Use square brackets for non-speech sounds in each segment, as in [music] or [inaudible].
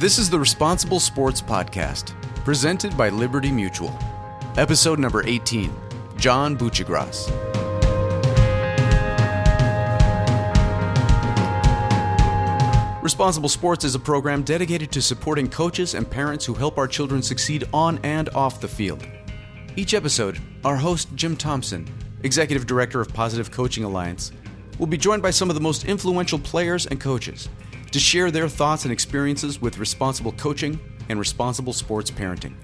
This is the Responsible Sports Podcast, presented by Liberty Mutual. Episode number 18 John Buccigross. Responsible Sports is a program dedicated to supporting coaches and parents who help our children succeed on and off the field. Each episode, our host, Jim Thompson, Executive Director of Positive Coaching Alliance, will be joined by some of the most influential players and coaches to share their thoughts and experiences with responsible coaching and responsible sports parenting.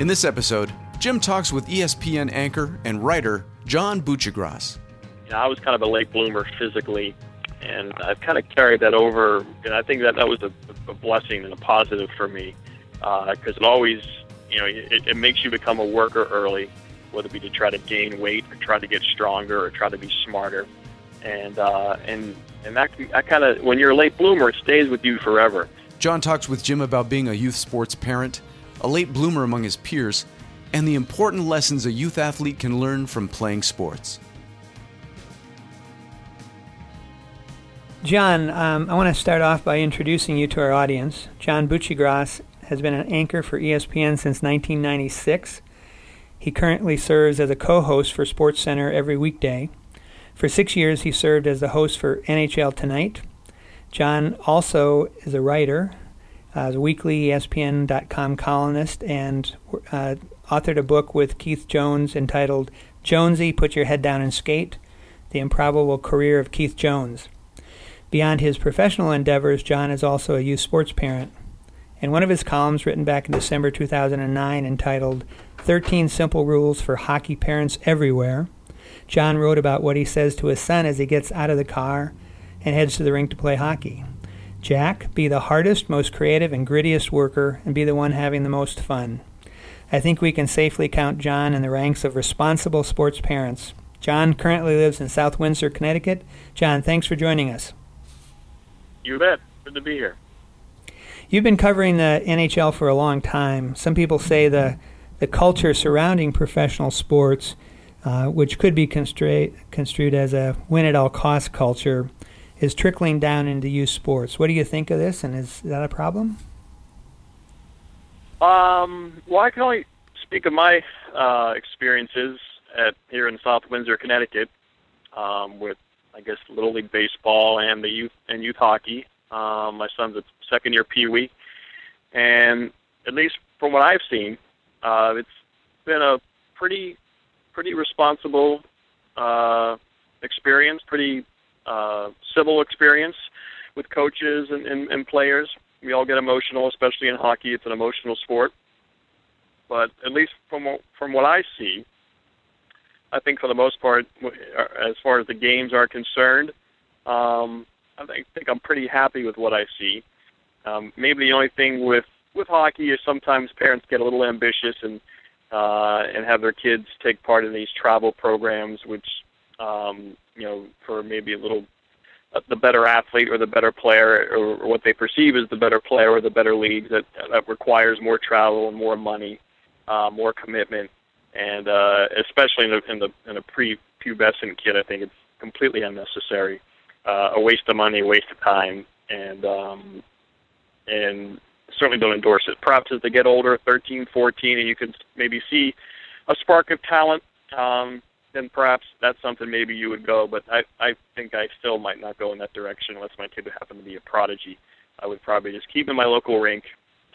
In this episode, Jim talks with ESPN anchor and writer John Buccigross. You know, I was kind of a late bloomer physically, and I've kind of carried that over, and I think that that was a, a blessing and a positive for me because uh, it always, you know, it, it makes you become a worker early, whether it be to try to gain weight or try to get stronger or try to be smarter and uh, and and that, that kind of when you're a late bloomer, it stays with you forever. John talks with Jim about being a youth sports parent, a late bloomer among his peers, and the important lessons a youth athlete can learn from playing sports. John, um, I want to start off by introducing you to our audience. John Buccigross has been an anchor for ESPN since 1996. He currently serves as a co host for SportsCenter every weekday. For six years, he served as the host for NHL Tonight. John also is a writer, uh, a weekly ESPN.com columnist, and uh, authored a book with Keith Jones entitled Jonesy, Put Your Head Down and Skate The Improbable Career of Keith Jones. Beyond his professional endeavors, John is also a youth sports parent. In one of his columns written back in December 2009 entitled 13 Simple Rules for Hockey Parents Everywhere, John wrote about what he says to his son as he gets out of the car and heads to the rink to play hockey. Jack, be the hardest, most creative, and grittiest worker, and be the one having the most fun. I think we can safely count John in the ranks of responsible sports parents. John currently lives in South Windsor, Connecticut. John, thanks for joining us. You bet. Good to be here. You've been covering the NHL for a long time. Some people say the the culture surrounding professional sports uh, which could be construed, construed as a win at all costs culture, is trickling down into youth sports. What do you think of this, and is that a problem? Um, well, I can only speak of my uh, experiences at here in South Windsor, Connecticut, um, with I guess Little League baseball and the youth and youth hockey. Um, my son's a second year Pee Wee, and at least from what I've seen, uh, it's been a pretty pretty responsible uh, experience, pretty uh, civil experience with coaches and, and, and players. We all get emotional, especially in hockey. It's an emotional sport. But at least from from what I see, I think for the most part, as far as the games are concerned, um, I think, think I'm pretty happy with what I see. Um, maybe the only thing with with hockey is sometimes parents get a little ambitious and uh, and have their kids take part in these travel programs, which um, you know for maybe a little uh, the better athlete or the better player or, or what they perceive as the better player or the better league that that requires more travel and more money, uh, more commitment, and uh, especially in the in the in a pre-pubescent kid, I think it's completely unnecessary, uh, a waste of money, a waste of time, and um, and certainly don't endorse it. Perhaps as they get older, 13, 14, and you can maybe see a spark of talent, um, then perhaps that's something maybe you would go. But I, I think I still might not go in that direction unless my kid would happen to be a prodigy. I would probably just keep him in my local rink,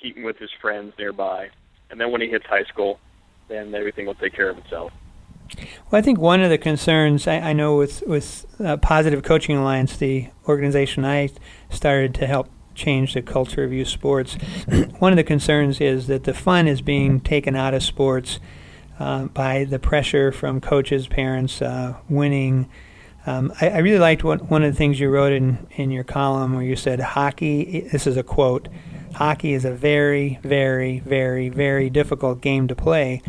keep him with his friends nearby, and then when he hits high school, then everything will take care of itself. Well, I think one of the concerns I, I know with with uh, Positive Coaching Alliance, the organization I started to help change the culture of youth sports. [clears throat] One of the concerns is that the fun is being taken out of sports uh, by the pressure from coaches, parents, uh, winning. Um, I, I, really liked what, one of the things you wrote in, in your column where you said hockey, this is a quote, hockey is a very, very, very, very difficult game to play.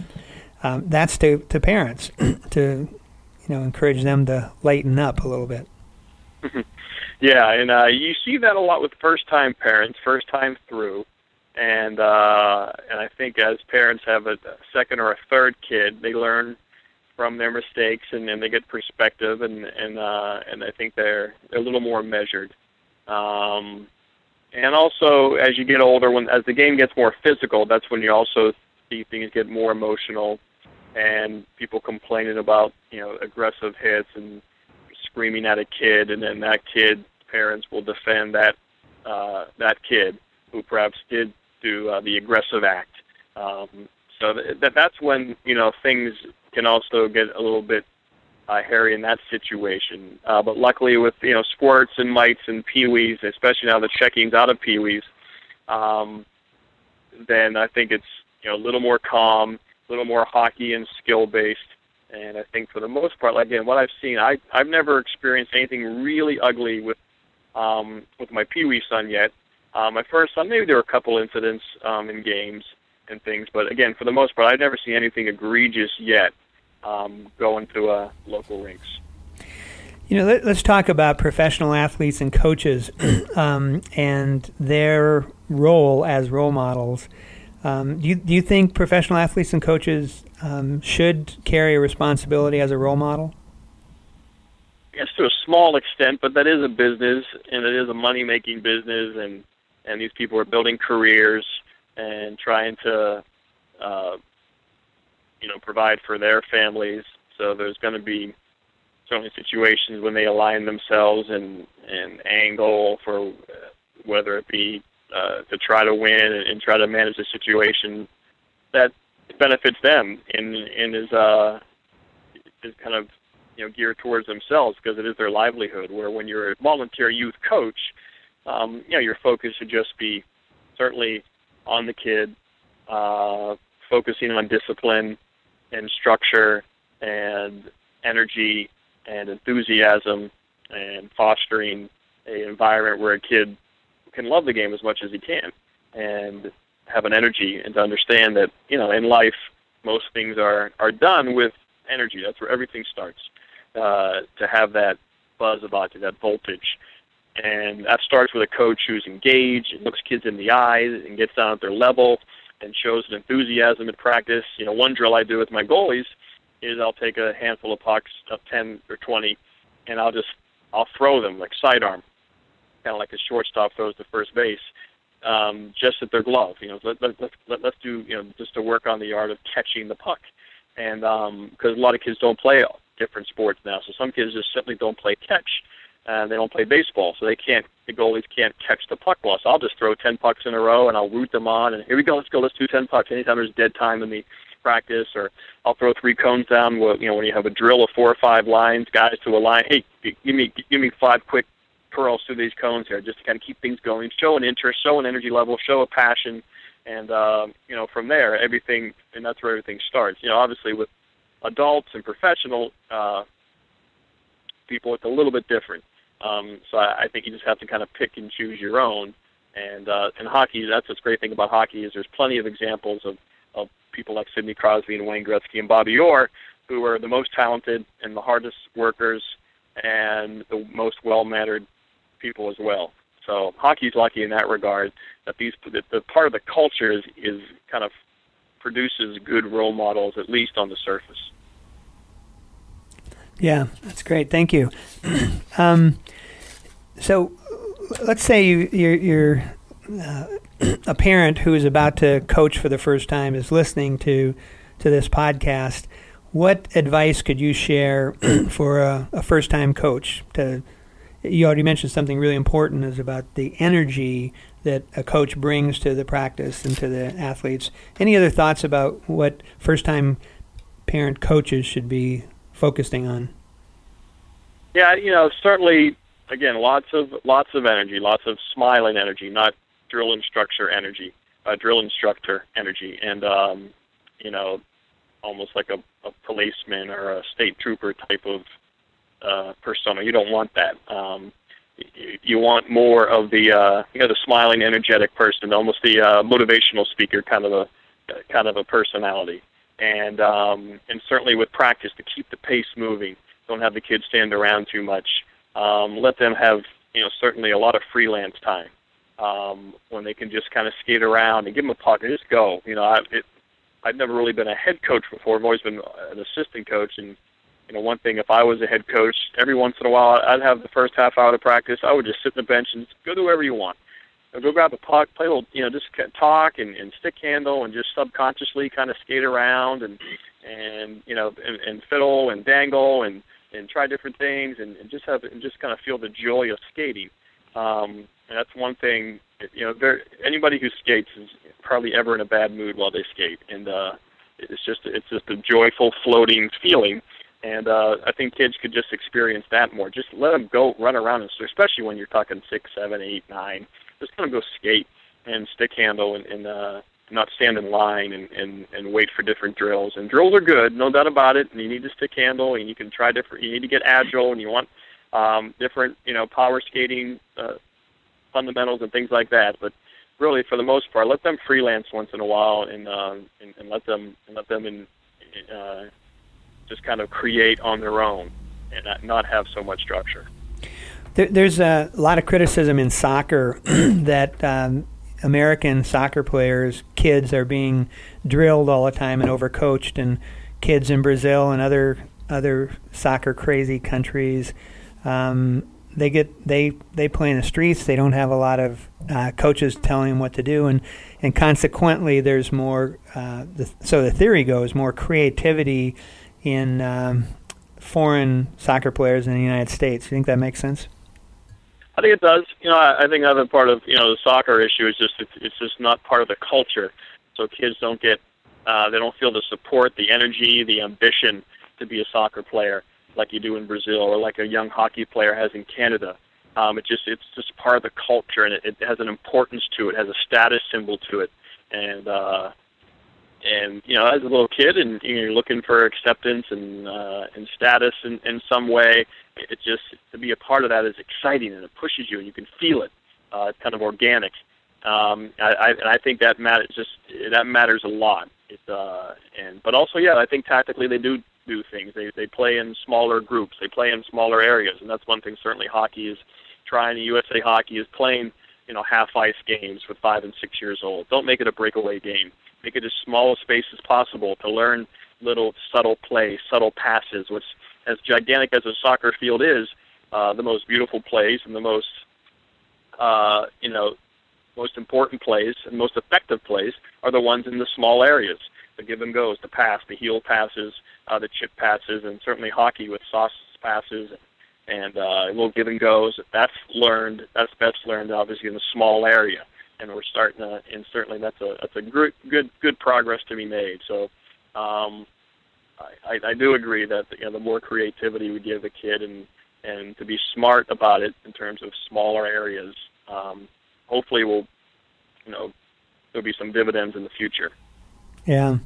Um, that's to, to parents [clears throat] to you know encourage them to lighten up a little bit. Yeah, and uh, you see that a lot with first-time parents, first time through, and uh, and I think as parents have a, second or a third kid, they learn from their mistakes and, and they get perspective and and uh, and I think they're they're a little more measured. Um, and also, as you get older, when as the game gets more physical, that's when you also see things get more emotional, and people complaining about you know aggressive hits and screaming at a kid, and then that kid parents will defend that uh, that kid who perhaps did do uh, the aggressive act. Um, so that that's when you know things can also get a little bit uh, hairy in that situation. Uh, but luckily, with you know squirts and mites and peewees, especially now the checking's out of peewees, um, then I think it's you know a little more calm, a little more hockey and skill based. And I think for the most part, like again, what I've seen, I I've never experienced anything really ugly with um, with my Pee Wee son yet. Uh, my first son, maybe there were a couple incidents um, in games and things, but again, for the most part, I've never seen anything egregious yet um, going to uh, local rinks. You know, let, us talk about professional athletes and coaches [clears throat] um, and their role as role models. Um, do, you, do you think professional athletes and coaches um, should carry a responsibility as a role model? Yes, to a small extent, but that is a business, and it is a money-making business, and and these people are building careers and trying to uh, you know provide for their families. So there's going to be certainly situations when they align themselves and and angle for whether it be uh, to try to win and, and try to manage the situation that benefits them and and is uh is kind of you know geared towards themselves because it is their livelihood. Where when you're a volunteer youth coach, um, you know your focus should just be certainly on the kid, uh, focusing on discipline, and structure and energy and enthusiasm and fostering an environment where a kid can love the game as much as he can and have an energy and to understand that you know in life most things are are done with energy. That's where everything starts uh, to have that buzz about you that voltage. And that starts with a coach who's engaged and looks kids in the eyes and gets down at their level and shows an enthusiasm in practice. You know, one drill I do with my goalies is I'll take a handful of pucks of 10 or 20, and I'll just I'll throw them like sidearm, kind of like a shortstop throws to first base, um, just at their glove. You know, let, let, let, let, let's do you know just to work on the art of catching the puck, and because um, a lot of kids don't play different sports now, so some kids just simply don't play catch and they don't play baseball, so they can't. The goalies can't catch the puck well. So I'll just throw ten pucks in a row, and I'll root them on. And here we go. Let's go. Let's do ten pucks. Anytime there's dead time in the practice, or I'll throw three cones down. You know, when you have a drill of four or five lines, guys to a line. Hey, give me give me five quick curls through these cones here, just to kind of keep things going. Show an interest, show an energy level, show a passion, and uh, you know, from there, everything, and that's where everything starts. You know, obviously with adults and professional uh, people, it's a little bit different. Um, so I, I think you just have to kind of pick and choose your own. And uh, in hockey, that's what's great thing about hockey is there's plenty of examples of, of people like Sidney Crosby and Wayne Gretzky and Bobby Orr who are the most talented and the hardest workers and the most well-mannered people as well. So hockey's lucky in that regard that these that the part of the culture is, is kind of produces good role models at least on the surface. Yeah, that's great. Thank you. [clears throat] um, so, let's say you, you're, you're uh, [clears throat] a parent who is about to coach for the first time is listening to to this podcast. What advice could you share [clears throat] for a, a first time coach? To you already mentioned something really important is about the energy that a coach brings to the practice and to the athletes. Any other thoughts about what first time parent coaches should be focusing on? Yeah, you know, certainly again, lots of lots of energy, lots of smiling energy, not drill instructor energy, uh, drill instructor energy, and um, you know, almost like a, a policeman or a state trooper type of uh, persona. You don't want that. Um, you, want more of the uh, you know the smiling, energetic person, almost the uh, motivational speaker kind of a kind of a personality, and um, and certainly with practice to keep the pace moving. Don't have the kids stand around too much um, let them have you know certainly a lot of freelance time um, when they can just kind of skate around and give them a and just go. You know, I, it, I've never really been a head coach before. I've always been an assistant coach, and you know, one thing if I was a head coach, every once in a while I'd have the first half hour of practice. I would just sit on the bench and go do whatever you want. Or go grab a puck, play a little, you know, just talk and, and stick handle and just subconsciously kind of skate around and and you know and, and fiddle and dangle and and try different things and, and just have and just kind of feel the joy of skating. Um, and that's one thing. You know, there, anybody who skates is hardly ever in a bad mood while they skate, and uh, it's just it's just a joyful, floating feeling. And uh, I think kids could just experience that more. Just let them go run around, and especially when you're talking six, seven, eight, nine. Just let them go skate and stick handle and, and uh, not stand in line and, and, and wait for different drills. And drills are good, no doubt about it. And you need to stick handle, and you can try different. You need to get agile, and you want um, different, you know, power skating uh, fundamentals and things like that. But really, for the most part, let them freelance once in a while, and uh, and, and let them and let them in, uh, just kind of create on their own, and not, have so much structure. There, there's a lot of criticism in soccer [clears throat] that. Um, American soccer players, kids are being drilled all the time and overcoached, and kids in Brazil and other other soccer crazy countries, um, they get they they play in the streets. They don't have a lot of uh, coaches telling them what to do, and and consequently, there's more. Uh, the, so the theory goes more creativity in um, foreign soccer players in the United States. You think that makes sense? I think it does. You know, I, I think another part of you know the soccer issue is just it's, just not part of the culture. So kids don't get uh, they don't feel the support, the energy, the ambition to be a soccer player like you do in Brazil or like a young hockey player has in Canada. Um, it just it's just part of the culture and it, it has an importance to it, it has a status symbol to it, and uh, and you know as a little kid and you're looking for acceptance and uh, and status in, in some way it just to be a part of that is exciting and it pushes you and you can feel it. Uh, it's kind of organic, um, I, I, and I think that matters. Just that matters a lot. It's uh, and but also yeah, I think tactically they do do things. They they play in smaller groups. They play in smaller areas, and that's one thing. Certainly, hockey is trying. USA Hockey is playing you know half ice games with five and six years old. Don't make it a breakaway game. Make it as small a space as possible to learn little subtle plays, subtle passes, which as gigantic as a soccer field is, uh, the most beautiful plays and the most, uh, you know, most important plays and most effective plays are the ones in the small areas. The give and goes, the pass, the heel passes, uh, the chip passes, and certainly hockey with saucer passes and uh, little give and goes. That's learned. That's best learned obviously in the small area, and we're starting to. And certainly that's a that's a good good good progress to be made. So um, I, I do agree that you know the more creativity we give a kid and and to be smart about it in terms of smaller areas, um, hopefully will you know there'll be some dividends in the future. Yeah.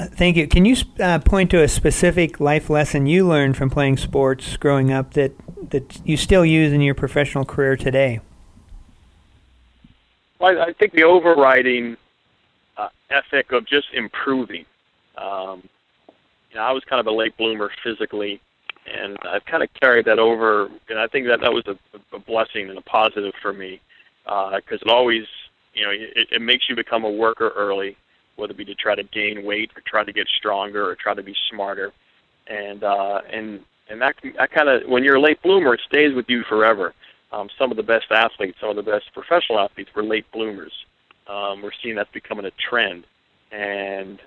Thank you. Can you uh, point to a specific life lesson you learned from playing sports growing up that, that you still use in your professional career today? Well, I, think the overriding uh, ethic of just improving. Um, you know, I was kind of a late bloomer physically, and I've kind of carried that over. And I think that that was a, a blessing and a positive for me because uh, it always, you know, it, it makes you become a worker early, whether it be to try to gain weight or try to get stronger or try to be smarter, and uh, and and that that kind of when you're a late bloomer, it stays with you forever. Um, some of the best athletes, some of the best professional athletes, were late bloomers. Um, we're seeing that's becoming a trend, and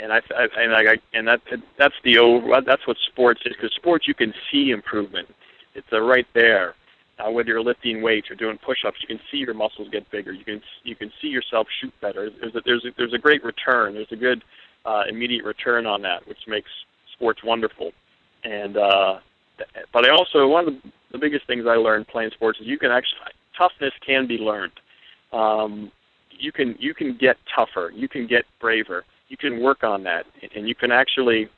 and I, I and I and that that's the over that's what sports is because sports you can see improvement. It's uh, right there. Uh, whether you're lifting weights or doing push-ups, you can see your muscles get bigger. You can you can see yourself shoot better. There's a, there's a, there's a great return. There's a good uh, immediate return on that, which makes sports wonderful. And uh, but I also one of the, the biggest things I learned playing sports is you can actually toughness can be learned. Um, you can you can get tougher. You can get braver you can work on that, and you can actually,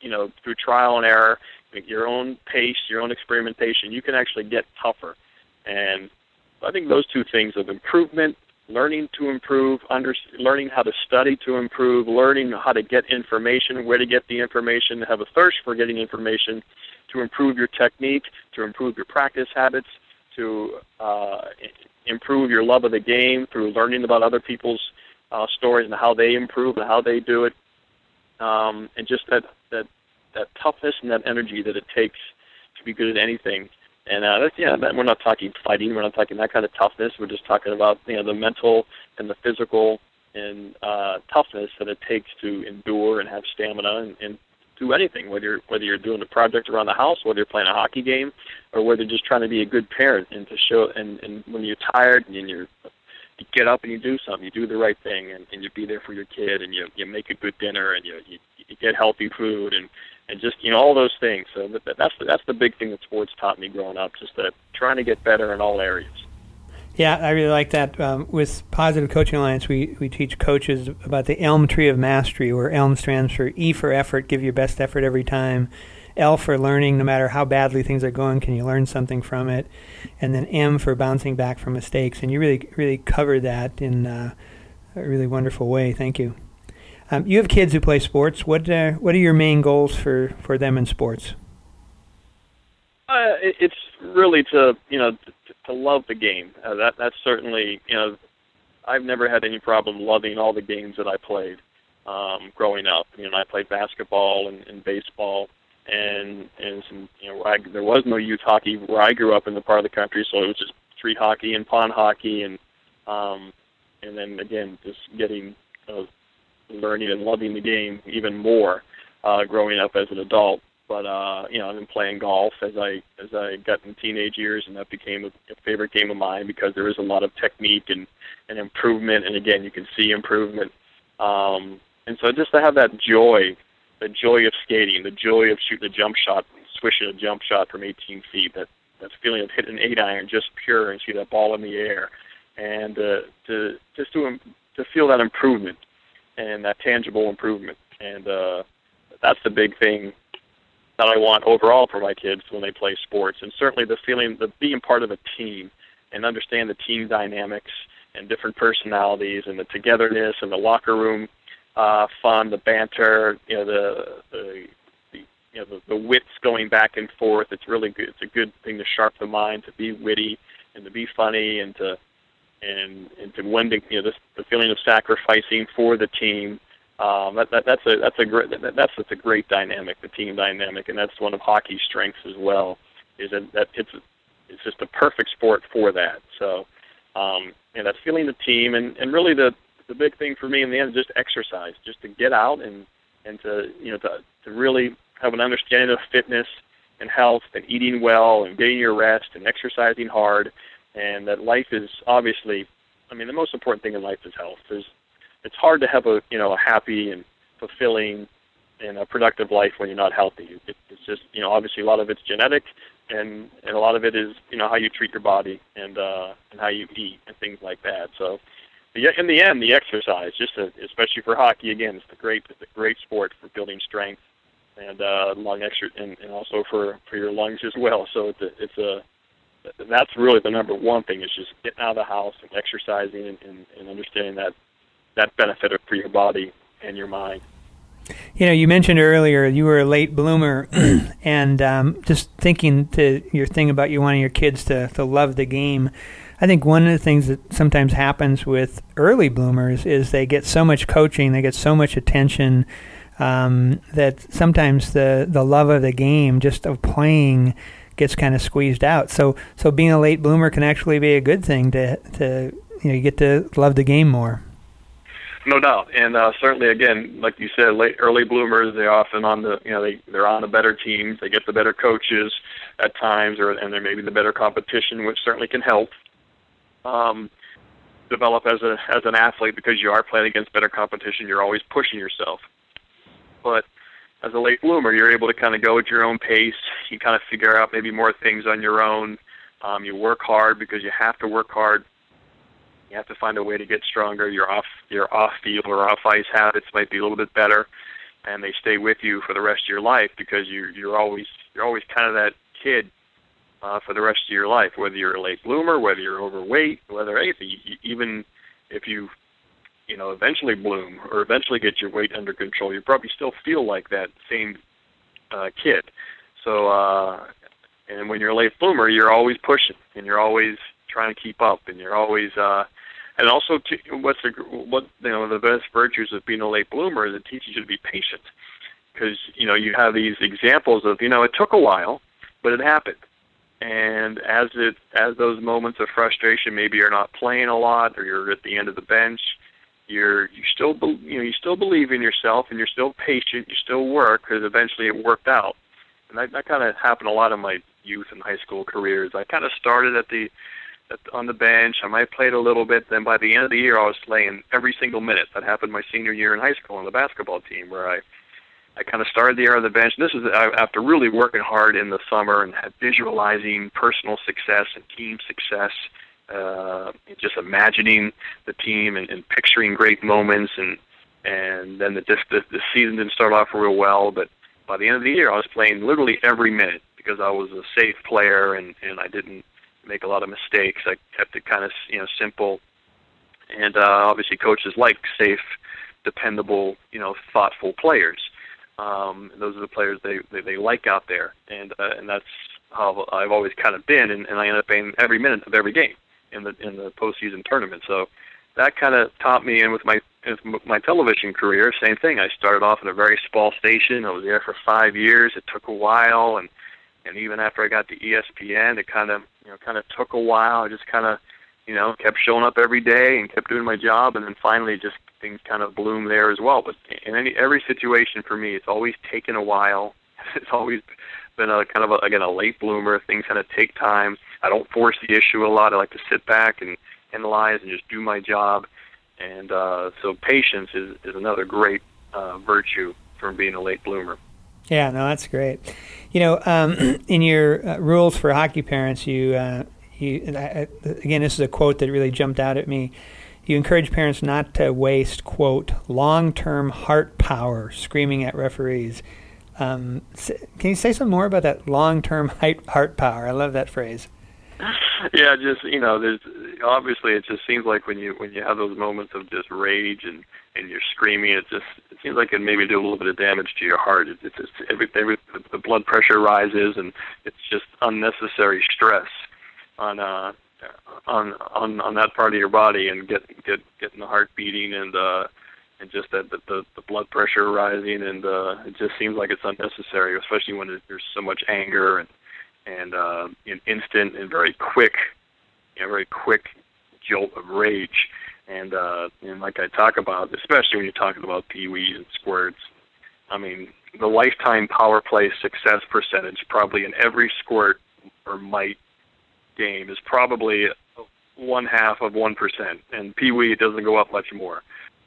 you know, through trial and error, your own pace, your own experimentation, you can actually get tougher. And I think those two things of improvement, learning to improve, under, learning how to study to improve, learning how to get information, where to get the information, have a thirst for getting information, to improve your technique, to improve your practice habits, to uh, improve your love of the game through learning about other people's uh, stories and how they improve and how they do it, um, and just that that that toughness and that energy that it takes to be good at anything. And uh, that's yeah, we're not talking fighting. We're not talking that kind of toughness. We're just talking about you know the mental and the physical and uh, toughness that it takes to endure and have stamina and, and do anything. Whether you're whether you're doing a project around the house, whether you're playing a hockey game, or whether just trying to be a good parent and to show. And, and when you're tired and you're you get up and you do something, you do the right thing, and, and you be there for your kid, and you you make a good dinner, and you you, you get healthy food, and and just you know all those things. So that, that's the, that's the big thing that sports taught me growing up, just that trying to get better in all areas. Yeah, I really like that. Um, with Positive Coaching Alliance, we, we teach coaches about the ELM tree of mastery, where ELM stands for E for effort, give your best effort every time. L for learning, no matter how badly things are going, can you learn something from it? And then M for bouncing back from mistakes. And you really, really cover that in uh, a really wonderful way. Thank you. Um, you have kids who play sports. What uh, what are your main goals for, for them in sports? Uh, it, it's really to you know to, to love the game. Uh, that that's certainly you know I've never had any problem loving all the games that I played um, growing up. You know I played basketball and, and baseball and and some you know I, there was no youth hockey where I grew up in the part of the country, so it was just street hockey and pond hockey and um, and then again just getting uh, learning and loving the game even more uh, growing up as an adult. But uh, you know, I've been playing golf as I as I got in teenage years, and that became a, a favorite game of mine because there is a lot of technique and and improvement, and again, you can see improvement. Um, and so just to have that joy, the joy of skating, the joy of shooting a jump shot, swishing a jump shot from 18 feet, that that feeling of hitting an eight iron just pure and see that ball in the air, and uh, to just to to feel that improvement and that tangible improvement, and uh, that's the big thing that I want overall for my kids when they play sports, and certainly the feeling of being part of a team and understand the team dynamics and different personalities and the togetherness and the locker room uh, fun, the banter, you know, the the, the you know the, the wits going back and forth. It's really good. It's a good thing to sharpen the mind, to be witty and to be funny and to and and to win the you know this, the feeling of sacrificing for the team um, that, that, that's a that's a great that, that's that's a great dynamic, the team dynamic, and that's one of hockey's strengths as well. Is that, that it's it's just a perfect sport for that. So, um, and that's feeling the team, and and really the the big thing for me in the end is just exercise, just to get out and and to you know to to really have an understanding of fitness and health and eating well and getting your rest and exercising hard, and that life is obviously, I mean, the most important thing in life is health. There's it's hard to have a you know a happy and fulfilling and a productive life when you're not healthy. It, it's just you know obviously a lot of it's genetic, and and a lot of it is you know how you treat your body and uh, and how you eat and things like that. So. In the end, the exercise, just a, especially for hockey, again, it's a great, it's a great sport for building strength and uh, lung extra, and, and also for for your lungs as well. So it's a, it's a that's really the number one thing is just getting out of the house and exercising and, and, and understanding that that benefit for your body and your mind. You know, you mentioned earlier you were a late bloomer, [clears throat] and um, just thinking to your thing about you wanting your kids to, to love the game. I think one of the things that sometimes happens with early bloomers is they get so much coaching, they get so much attention um, that sometimes the, the love of the game, just of playing, gets kind of squeezed out. So so being a late bloomer can actually be a good thing to to you know you get to love the game more. No doubt, and uh, certainly, again, like you said, late early bloomers. They're often on the, you know, they they're on the better teams. They get the better coaches at times, or and they're maybe the better competition, which certainly can help um, develop as a as an athlete because you are playing against better competition. You're always pushing yourself, but as a late bloomer, you're able to kind of go at your own pace. You kind of figure out maybe more things on your own. Um, you work hard because you have to work hard you have to find a way to get stronger. Your off your off field or off ice habits might be a little bit better, and they stay with you for the rest of your life because you you're always you're always kind of that kid uh, for the rest of your life. Whether you're a late bloomer, whether you're overweight, whether anything, even if you you know eventually bloom or eventually get your weight under control, you probably still feel like that same uh, kid. So uh, and when you're a late bloomer, you're always pushing and you're always trying to keep up and you're always uh and also to, what's the what you know the best virtues of being a late bloomer is it teaches you to be patient because you know you have these examples of you know it took a while but it happened and as it as those moments of frustration maybe you're not playing a lot or you're at the end of the bench you're you still be, you know you still believe in yourself and you're still patient you still work because eventually it worked out. And that, that kind of happened a lot in my youth and high school careers. I kind of started at the at, on the bench. I might played a little bit. Then by the end of the year i was playing every single minute. That happened my senior year in high school on the basketball team where i I kind of started the year on the bench. This is after really working hard in the summer and visualizing personal success and team success, just imagining the team and, and picturing great moments. And and then the, the the season didn't start off real well, but by the end of the year, I was playing literally every minute because I was a safe player and and I didn't make a lot of mistakes. I kept it kind of you know simple, and uh, obviously coaches like safe, dependable, you know, thoughtful players. Um, those are the players they, they they like out there, and uh, and that's how I've always kind of been, and, and I end up playing every minute of every game in the in the postseason tournament. So that kind of taught me, and with my with my television career, same thing. I started off in a very small station. I was there for five years. It took a while, and and even after I got to ESPN, it kind of you know kind of took a while. I just kind of you know kept showing up every day and kept doing my job, and then finally just things kind of bloom there as well. But in any every situation for me, it's always taken a while. [laughs] It's always been a kind of a, again a late bloomer. Things kind of take time. I don't force the issue a lot. I like to sit back and analyze and just do my job. And uh, so patience is is another great uh, virtue from being a late bloomer. Yeah, no, that's great. You know, um, [clears throat] in your uh, rules for hockey parents, you, uh, you again, this is a quote that really jumped out at me. You encourage parents not to waste, quote, long term heart power screaming at referees. Um, can you say some more about that long term [laughs] heart power? I love that phrase. Yeah, just you know, there's obviously it just seems like when you when you have those moments of just rage and and you're screaming, it just it seems like it maybe do a little bit of damage to your heart. It, it's just every, every the blood pressure rises and it's just unnecessary stress on uh on on on that part of your body and get get getting the heart beating and uh and just that the, the the blood pressure rising and uh it just seems like it's unnecessary especially when there's so much anger and and uh an instant and very quick you know, very quick jolt of rage and uh and like I talk about especially when you're talking about peewees and squirts I mean the lifetime power play success percentage probably in every squirt or mite game is probably one half of one percent, and Pee Wee it doesn't go up much more.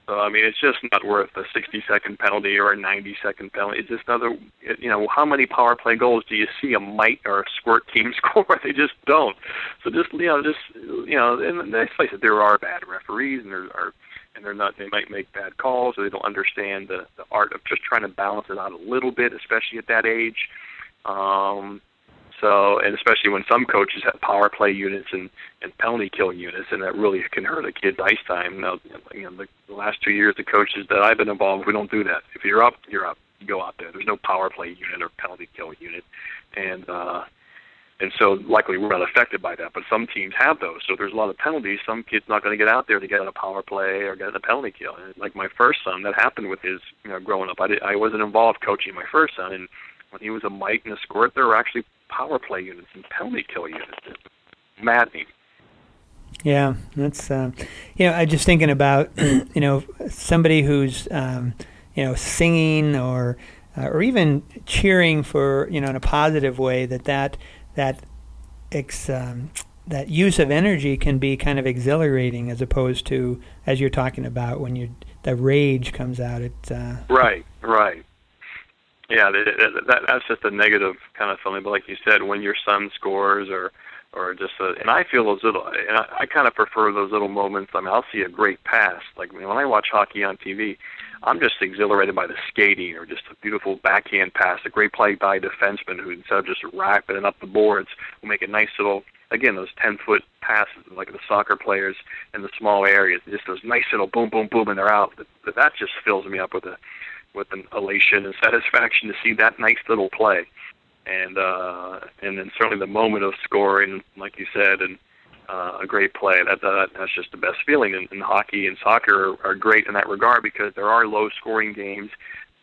So I mean, it's just not worth a 60 second penalty or a 90 second penalty. It's just another, you know, how many power play goals do you see a mite or a squirt team [laughs] score? they just don't. So just you know, just you know, and let's face it, there are bad referees, and there are, and they're not. They might make bad calls, or they don't understand the the art of just trying to balance it out a little bit, especially at that age. Um, so, and especially when some coaches have power play units and and penalty kill units, and that really can hurt a kid's ice time. Now, you know, the, last two years, the coaches that I've been involved, we don't do that. If you're up, you're up. You go out there. There's no power play unit or penalty kill unit, and uh, and so luckily we're not affected by that. But some teams have those, so there's a lot of penalties. Some kid's not going to get out there to get a power play or get a penalty kill. And like my first son, that happened with his you know growing up. I did, I wasn't involved coaching my first son, and when he was a mite and a squirt, there were actually power play units and penalty kill units. It's maddening. Yeah, that's uh, you know I just thinking about [clears throat] you know somebody who's um, you know singing or uh, or even cheering for you know in a positive way that that that ex, um, that use of energy can be kind of exhilarating as opposed to as you're talking about when you the rage comes out. It uh, right, right yeah, that, that, that's just a negative kind of feeling. But like you said, when your son scores or or just a, and I feel those little, and I, I kind of prefer those little moments. I mean, I'll see a great pass. Like when I watch hockey on TV, I'm just exhilarated by the skating or just a beautiful backhand pass, a great play by a defenseman who instead of just rapping it up the boards will make a nice little, again, those 10 foot passes like the soccer players in the small areas, just those nice little boom, boom, boom, and they're out. That, that just fills me up with a with an elation and satisfaction to see that nice little play, and uh, and then certainly the moment of scoring, like you said, and uh, a great play. That, that that's just the best feeling. And, and hockey and soccer are, are great in that regard because there are low-scoring games.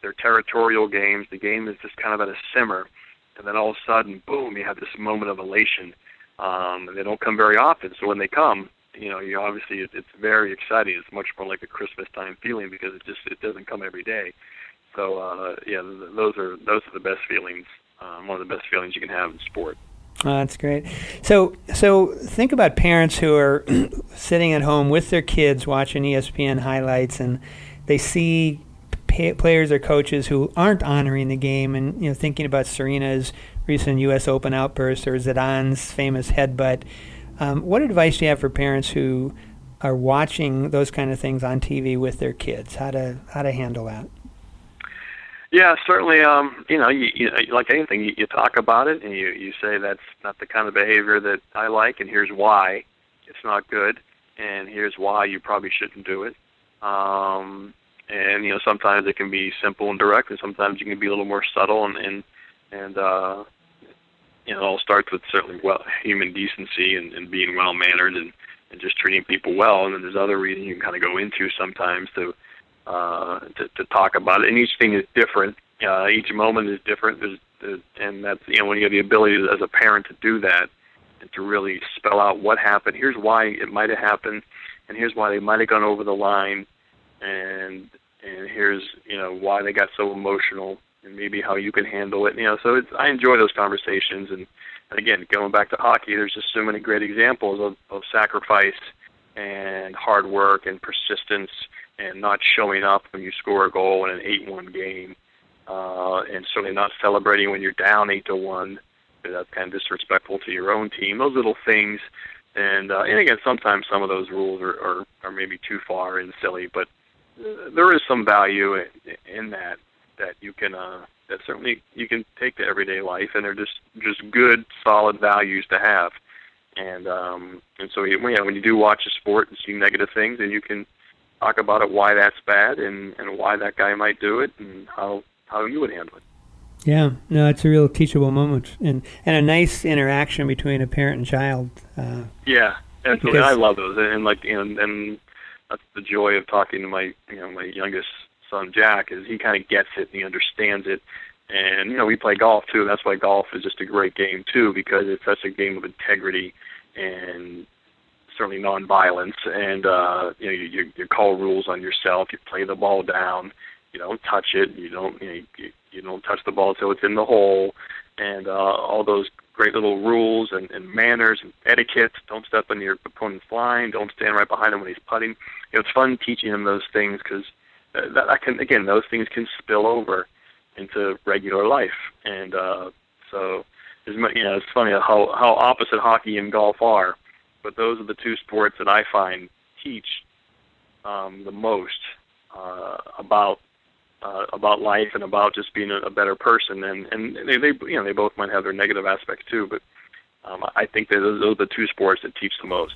They're territorial games. The game is just kind of at a simmer, and then all of a sudden, boom! You have this moment of elation. Um, and they don't come very often. So when they come, you know, you obviously it, it's very exciting. It's much more like a Christmas time feeling because it just it doesn't come every day. So uh, yeah, those are those are the best feelings. Um, one of the best feelings you can have in sport. Oh, that's great. So, so think about parents who are [clears throat] sitting at home with their kids watching ESPN highlights, and they see players or coaches who aren't honoring the game, and you know, thinking about Serena's recent U.S. Open outburst or Zidane's famous headbutt. Um, what advice do you have for parents who are watching those kind of things on TV with their kids? How to how to handle that? Yeah, certainly. Um, you know, you, you, like anything, you, you talk about it and you you say that's not the kind of behavior that I like, and here's why it's not good, and here's why you probably shouldn't do it. Um, and you know, sometimes it can be simple and direct, and sometimes you can be a little more subtle, and and and uh, you know, it all starts with certainly well human decency and, and being well mannered and and just treating people well, and then there's other reasons you can kind of go into sometimes to uh, to, to talk about it. And each thing is different. Uh, each moment is different. There's, there's, and that's you know when you have the ability as a parent to do that and to really spell out what happened. Here's why it might have happened, and here's why they might have gone over the line, and and here's you know why they got so emotional, and maybe how you can handle it. You know, so it's, I enjoy those conversations. And, and again, going back to hockey, there's just so many great examples of, of sacrifice and hard work and persistence and not showing up when you score a goal in an eight-one game, uh, and certainly not celebrating when you're down eight to one. That's kind of disrespectful to your own team. Those little things, and uh, and again, sometimes some of those rules are are, are maybe too far and silly, but uh, there is some value in, in that that you can uh, that certainly you can take to everyday life, and they're just just good, solid values to have. And um, and so yeah, when you do watch a sport and see negative things, and you can talk about it, why that's bad, and and why that guy might do it, and how how you would handle it. Yeah, no, it's a real teachable moment, and and a nice interaction between a parent and child. Uh, yeah, absolutely. I love those, and like know, and that's the joy of talking to my you know my youngest son Jack is he kind of gets it and he understands it. And you know we play golf too. That's why golf is just a great game too because it's such a game of integrity and certainly non-violence, and uh, you know you, you, you call rules on yourself. You play the ball down. You don't touch it. You don't you, know, you, you don't touch the ball until it's in the hole, and uh, all those great little rules and, and manners and etiquette. Don't step on your opponent's line. Don't stand right behind him when he's putting. You know, it's fun teaching him those things because that, that can again those things can spill over into regular life, and uh, so you know it's funny how how opposite hockey and golf are but those are the two sports that I find teach um, the most uh, about uh, about life and about just being a, a better person. And and they, they you know they both might have their negative aspects too, but um, I think that those, are the two sports that teach the most.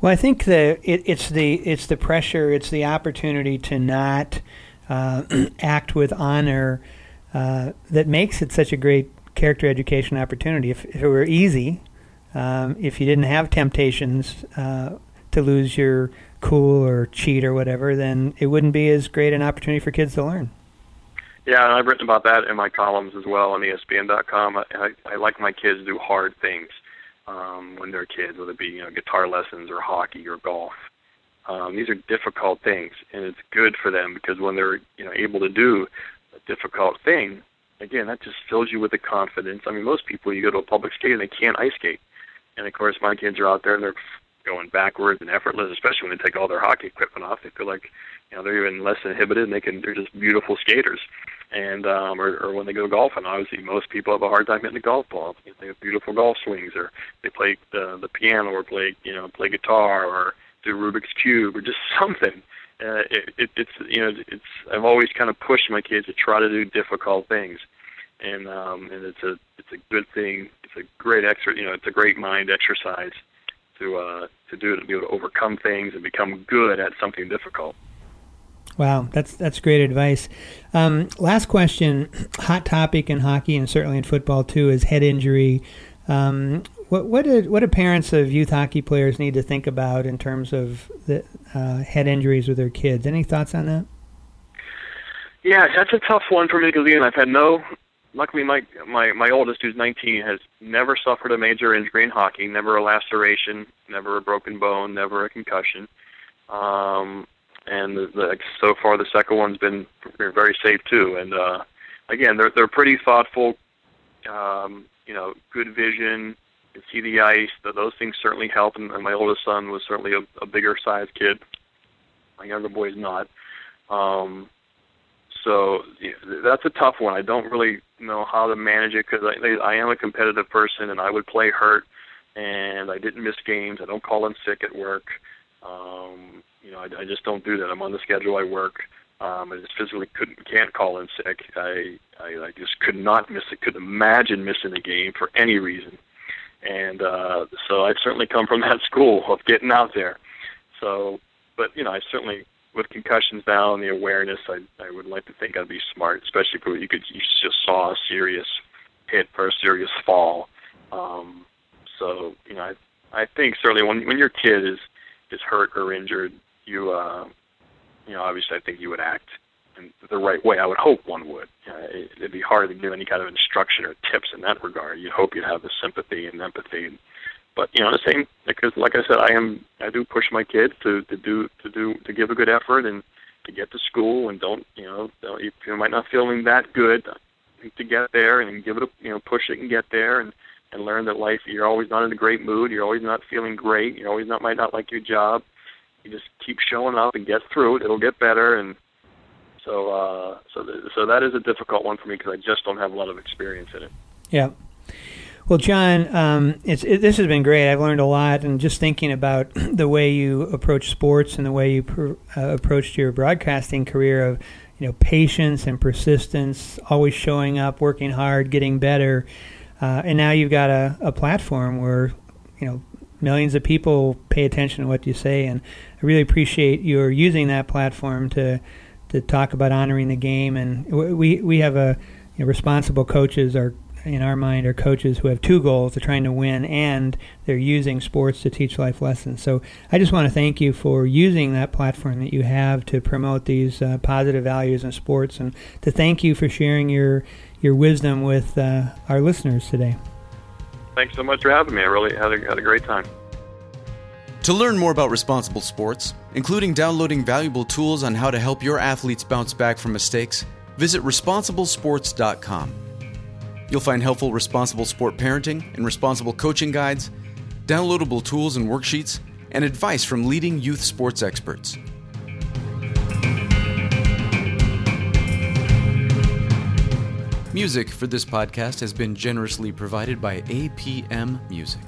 Well, I think the it, it's the it's the pressure, it's the opportunity to not uh, [clears throat] act with honor uh, that makes it such a great character education opportunity. If, if it were easy, um, if you didn't have temptations uh, to lose your cool or cheat or whatever, then it wouldn't be as great an opportunity for kids to learn. Yeah, and I've written about that in my columns as well on ESPN.com. I, I, I like my kids to do hard things um, when they're kids, whether it be you know guitar lessons or hockey or golf. Um, these are difficult things, and it's good for them because when they're you know able to do a difficult thing, again, that just fills you with the confidence. I mean, most people you go to a public skate and they can't ice skate and of course, my kids are out there and they're going backwards and effortless, especially when they take all their hockey equipment off. They feel like, you know, they're even less inhibited and they can, they're just beautiful skaters. And, um, or, or when they go golfing, obviously most people have a hard time hitting a golf ball. You know, they have beautiful golf swings or they play the, the piano or play, you know, play guitar or do Rubik's Cube or just [laughs] something. Uh, it, it, it's, you know, it's, I've always kind of pushed my kids to try to do difficult things and um, and it's a it's a good thing. It's a great extra, you know, it's a great mind exercise to uh, to do it to be able to overcome things and become good at something difficult. Wow, that's that's great advice. Um, last question: [clears throat] hot topic in hockey and certainly in football too is head injury. Um, What what did what do parents of youth hockey players need to think about in terms of the uh, head injuries with their kids? Any thoughts on that? Yeah, that's a tough one for me because again, I've had no. Luckily, my my my oldest, who's 19, has never suffered a major injury in hockey. Never a laceration, never a broken bone, never a concussion. Um, and the, the, so far, the second one's been very safe too. And uh, again, they're they're pretty thoughtful. Um, you know, good vision, can see the ice. Those things certainly help. And, and my oldest son was certainly a, a bigger sized kid. My younger boy is not. Um, so that's a tough one. I don't really know how to manage it because I, I am a competitive person and I would play hurt and I didn't miss games. I don't call in sick at work. Um, you know, I, I just don't do that. I'm on the schedule. I work. Um, I just physically couldn't can't call in sick. I, I I just could not miss it. Could imagine missing a game for any reason. And uh, so I've certainly come from [laughs] that school of getting out there. So, but you know, I certainly with concussions now and the awareness, I I would like to think I'd be smart, especially if you could you just saw a serious hit or a serious fall. Um, so you know, I I think certainly when when your kid is is hurt or injured, you uh, you know obviously I think you would act in the right way. I would hope one would. Uh, it, it'd be hard to give any kind of instruction or tips in that regard. You'd hope you'd have the sympathy and empathy. And, but you know, the same because, like I said, I am I do push my kids to to do to do to give a good effort and to get to school and don't you know don't, if you might not feeling that good to get there and give it a you know push it and get there and and learn that life you're always not in a great mood you're always not feeling great you're always not might not like your job you just keep showing up and get through it it'll get better and so, uh, so, th- so that is a difficult one for me because I just don't have a lot of experience in it. Yeah. Well, John, um, it's it, this has been great. I've learned a lot, and just thinking about [clears throat] the way you approach sports and the way you pr- uh, approached your broadcasting career of, you know, patience and persistence, always showing up, working hard, getting better, uh, and now you've got a, a platform where, you know, millions of people pay attention to what you say, and I really appreciate your using that platform to to talk about honoring the game. And we we have a you know, responsible coaches are in our mind are coaches who have two goals: they're trying to win and they're using sports to teach life lessons. So I just want to thank you for using that platform that you have to promote these uh, positive values in sports, and to thank you for sharing your your wisdom with uh, our listeners today. Thanks so much for having me. I really had a, had a great time. To learn more about responsible sports, including downloading valuable tools on how to help your athletes bounce back from mistakes, visit responsiblesports.com. You'll find helpful responsible sport parenting and responsible coaching guides, downloadable tools and worksheets, and advice from leading youth sports experts. Music for this podcast has been generously provided by APM Music.